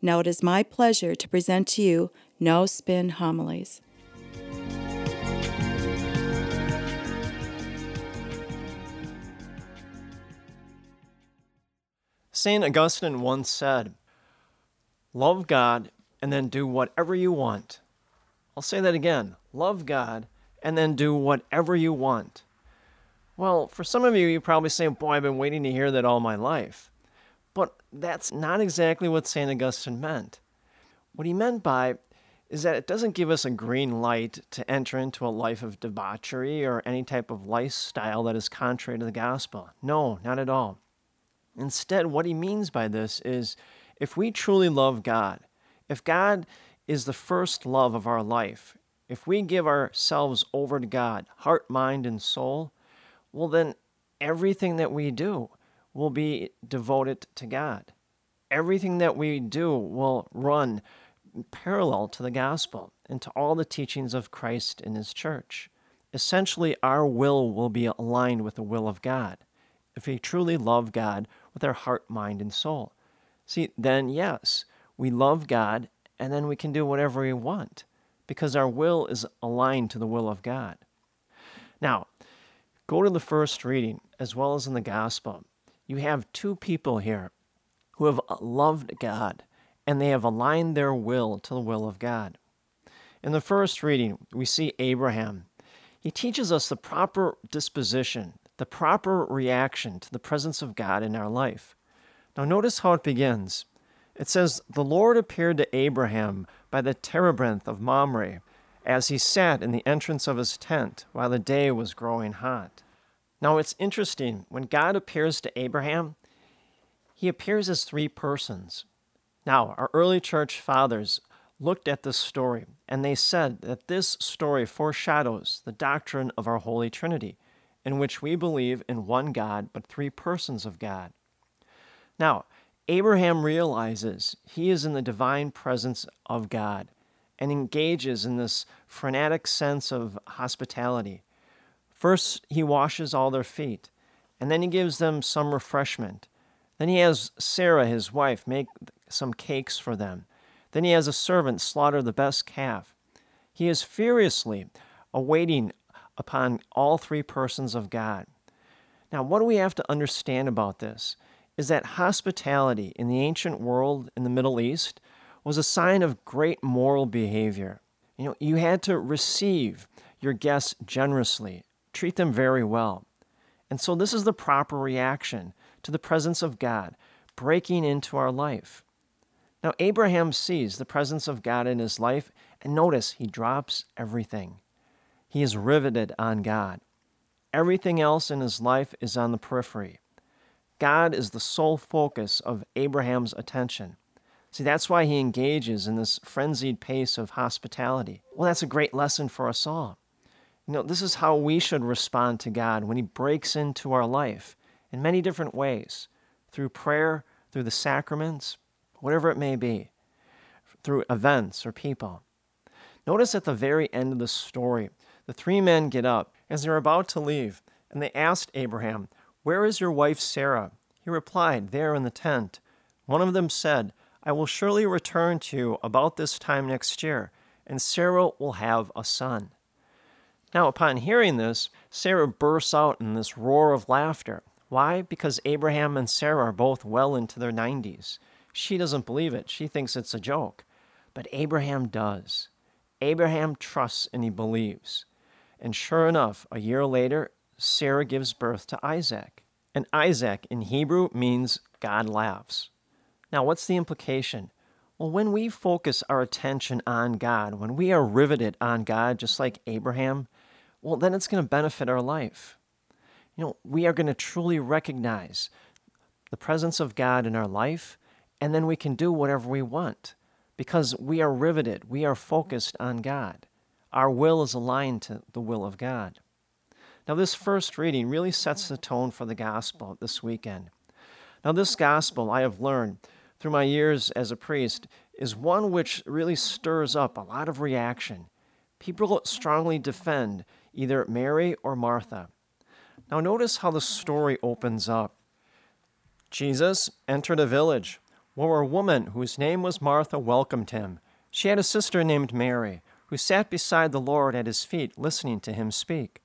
Now it is my pleasure to present to you No Spin Homilies. St. Augustine once said, Love God and then do whatever you want. I'll say that again love God and then do whatever you want. Well, for some of you, you probably say, Boy, I've been waiting to hear that all my life. But that's not exactly what St. Augustine meant. What he meant by is that it doesn't give us a green light to enter into a life of debauchery or any type of lifestyle that is contrary to the gospel. No, not at all. Instead, what he means by this is if we truly love God, if God is the first love of our life, if we give ourselves over to God, heart, mind, and soul, well, then everything that we do will be devoted to God. Everything that we do will run parallel to the gospel and to all the teachings of Christ in his church. Essentially, our will will be aligned with the will of God if we truly love God with our heart, mind, and soul. See, then, yes, we love God and then we can do whatever we want because our will is aligned to the will of God. Now, go to the first reading as well as in the gospel. You have two people here who have loved God and they have aligned their will to the will of God. In the first reading, we see Abraham. He teaches us the proper disposition the proper reaction to the presence of God in our life. Now, notice how it begins. It says, The Lord appeared to Abraham by the terebinth of Mamre as he sat in the entrance of his tent while the day was growing hot. Now, it's interesting. When God appears to Abraham, he appears as three persons. Now, our early church fathers looked at this story and they said that this story foreshadows the doctrine of our Holy Trinity in which we believe in one God, but three persons of God. Now, Abraham realizes he is in the divine presence of God and engages in this frenetic sense of hospitality. First, he washes all their feet, and then he gives them some refreshment. Then he has Sarah, his wife, make some cakes for them. Then he has a servant slaughter the best calf. He is furiously awaiting upon all three persons of God. Now, what do we have to understand about this? Is that hospitality in the ancient world in the Middle East was a sign of great moral behavior. You know, you had to receive your guests generously, treat them very well. And so, this is the proper reaction to the presence of God breaking into our life. Now, Abraham sees the presence of God in his life, and notice he drops everything. He is riveted on God. Everything else in his life is on the periphery. God is the sole focus of Abraham's attention. See, that's why he engages in this frenzied pace of hospitality. Well, that's a great lesson for us all. You know, this is how we should respond to God when he breaks into our life in many different ways through prayer, through the sacraments, whatever it may be, through events or people. Notice at the very end of the story, the three men get up as they're about to leave, and they asked Abraham, Where is your wife Sarah? He replied, There in the tent. One of them said, I will surely return to you about this time next year, and Sarah will have a son. Now, upon hearing this, Sarah bursts out in this roar of laughter. Why? Because Abraham and Sarah are both well into their 90s. She doesn't believe it, she thinks it's a joke. But Abraham does. Abraham trusts and he believes. And sure enough, a year later, Sarah gives birth to Isaac. And Isaac in Hebrew means God laughs. Now, what's the implication? Well, when we focus our attention on God, when we are riveted on God, just like Abraham, well, then it's going to benefit our life. You know, we are going to truly recognize the presence of God in our life, and then we can do whatever we want because we are riveted, we are focused on God. Our will is aligned to the will of God. Now, this first reading really sets the tone for the gospel this weekend. Now, this gospel I have learned through my years as a priest is one which really stirs up a lot of reaction. People strongly defend either Mary or Martha. Now, notice how the story opens up. Jesus entered a village where a woman whose name was Martha welcomed him. She had a sister named Mary, who sat beside the Lord at his feet, listening to him speak.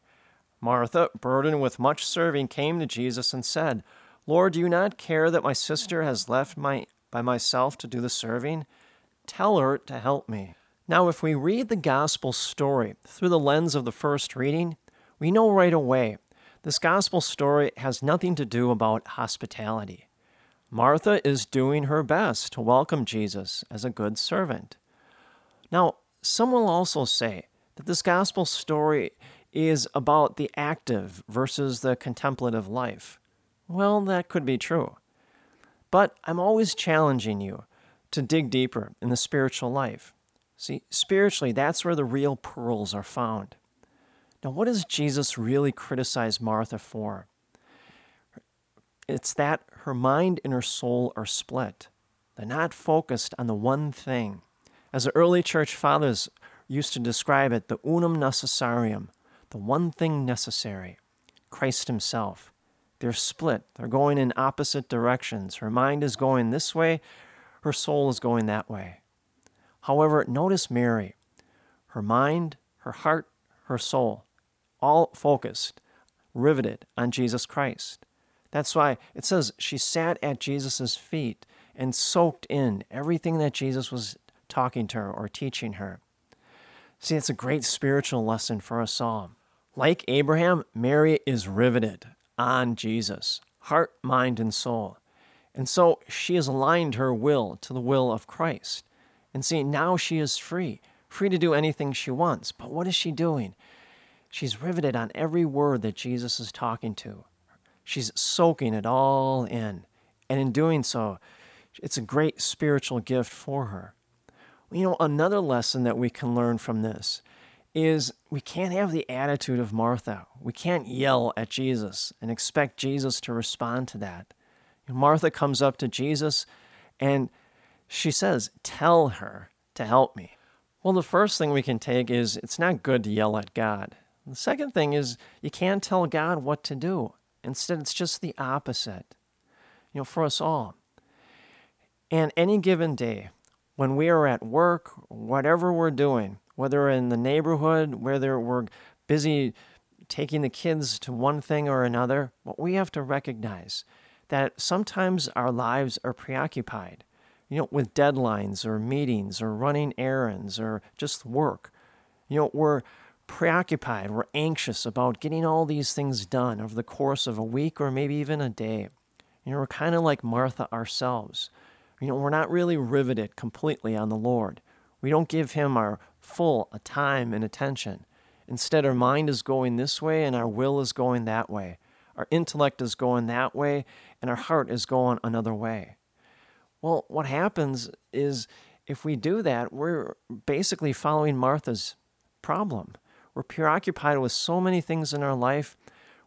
Martha, burdened with much serving, came to Jesus and said, Lord, do you not care that my sister has left my, by myself to do the serving? Tell her to help me. Now, if we read the gospel story through the lens of the first reading, we know right away this gospel story has nothing to do about hospitality. Martha is doing her best to welcome Jesus as a good servant. Now, some will also say that this gospel story is about the active versus the contemplative life. Well, that could be true. But I'm always challenging you to dig deeper in the spiritual life. See, spiritually, that's where the real pearls are found. Now, what does Jesus really criticize Martha for? It's that her mind and her soul are split. They're not focused on the one thing. As the early church fathers used to describe it, the unum necessarium, the one thing necessary, Christ Himself. They're split. They're going in opposite directions. Her mind is going this way, her soul is going that way. However, notice Mary. Her mind, her heart, her soul all focused, riveted on Jesus Christ. That's why it says she sat at Jesus' feet and soaked in everything that Jesus was talking to her or teaching her. See, it's a great spiritual lesson for us all. Like Abraham, Mary is riveted on Jesus, heart, mind, and soul. And so she has aligned her will to the will of Christ. And see, now she is free, free to do anything she wants. But what is she doing? She's riveted on every word that Jesus is talking to. She's soaking it all in. And in doing so, it's a great spiritual gift for her. You know, another lesson that we can learn from this is we can't have the attitude of Martha. We can't yell at Jesus and expect Jesus to respond to that. Martha comes up to Jesus and she says, Tell her to help me. Well, the first thing we can take is it's not good to yell at God. The second thing is you can't tell God what to do. Instead, it's just the opposite. You know, for us all. And any given day, when we are at work, whatever we're doing, whether in the neighborhood, whether we're busy taking the kids to one thing or another, what we have to recognize that sometimes our lives are preoccupied, you know, with deadlines or meetings or running errands or just work. You know, we're preoccupied, we're anxious about getting all these things done over the course of a week or maybe even a day. You know, we're kind of like Martha ourselves. You know, we're not really riveted completely on the Lord. We don't give Him our full uh, time and attention. Instead, our mind is going this way and our will is going that way. Our intellect is going that way and our heart is going another way. Well, what happens is if we do that, we're basically following Martha's problem. We're preoccupied with so many things in our life,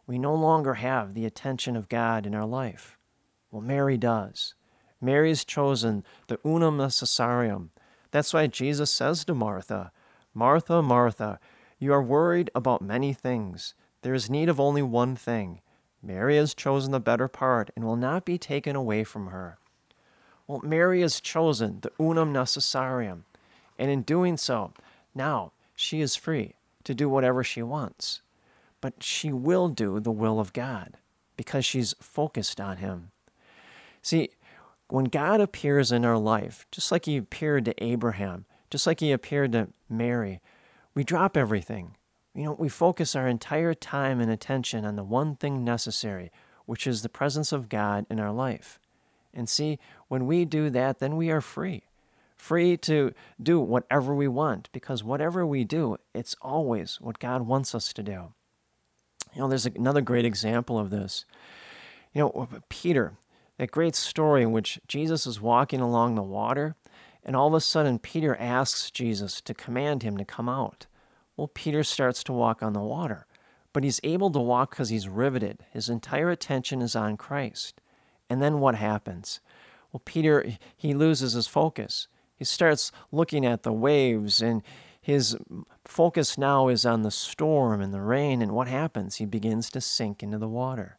we no longer have the attention of God in our life. Well, Mary does. Mary has chosen the unum necessarium. That's why Jesus says to Martha, Martha, Martha, you are worried about many things. There is need of only one thing. Mary has chosen the better part and will not be taken away from her. Well, Mary has chosen the unum necessarium, and in doing so, now she is free to do whatever she wants. But she will do the will of God because she's focused on Him. See, when God appears in our life, just like He appeared to Abraham, just like He appeared to Mary, we drop everything. You know, we focus our entire time and attention on the one thing necessary, which is the presence of God in our life. And see, when we do that, then we are free free to do whatever we want because whatever we do, it's always what God wants us to do. You know, there's another great example of this. You know, Peter, that great story in which Jesus is walking along the water And all of a sudden, Peter asks Jesus to command him to come out. Well, Peter starts to walk on the water, but he's able to walk because he's riveted. His entire attention is on Christ. And then what happens? Well, Peter, he loses his focus. He starts looking at the waves, and his focus now is on the storm and the rain. And what happens? He begins to sink into the water.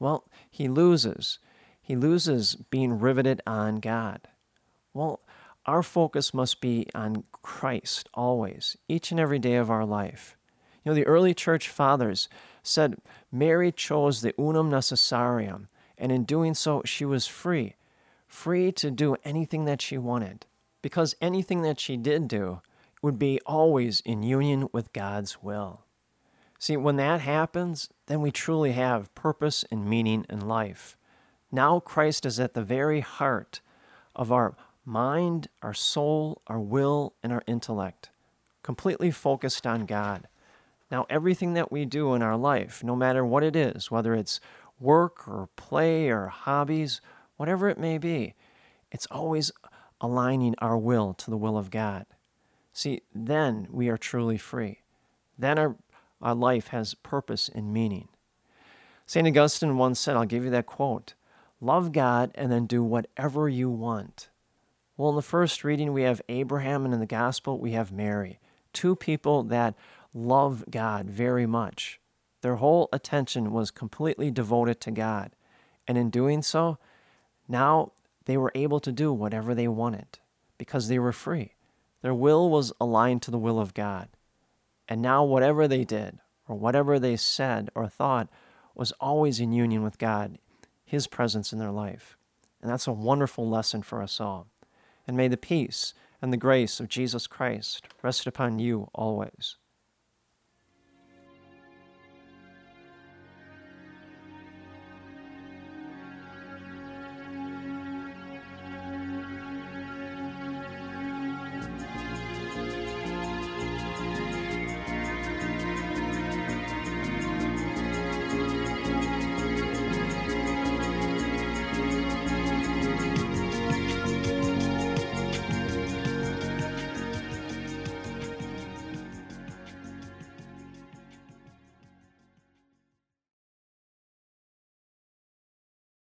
Well, he loses. He loses being riveted on God. Well, our focus must be on Christ always, each and every day of our life. You know, the early church fathers said Mary chose the unum necessarium, and in doing so, she was free, free to do anything that she wanted, because anything that she did do would be always in union with God's will. See, when that happens, then we truly have purpose and meaning in life. Now Christ is at the very heart of our mind, our soul, our will, and our intellect, completely focused on God. Now, everything that we do in our life, no matter what it is, whether it's work or play or hobbies, whatever it may be, it's always aligning our will to the will of God. See, then we are truly free. Then our, our life has purpose and meaning. St. Augustine once said, I'll give you that quote love God and then do whatever you want. Well, in the first reading, we have Abraham, and in the gospel, we have Mary. Two people that love God very much. Their whole attention was completely devoted to God. And in doing so, now they were able to do whatever they wanted because they were free. Their will was aligned to the will of God. And now, whatever they did, or whatever they said or thought, was always in union with God, His presence in their life. And that's a wonderful lesson for us all and may the peace and the grace of Jesus Christ rest upon you always.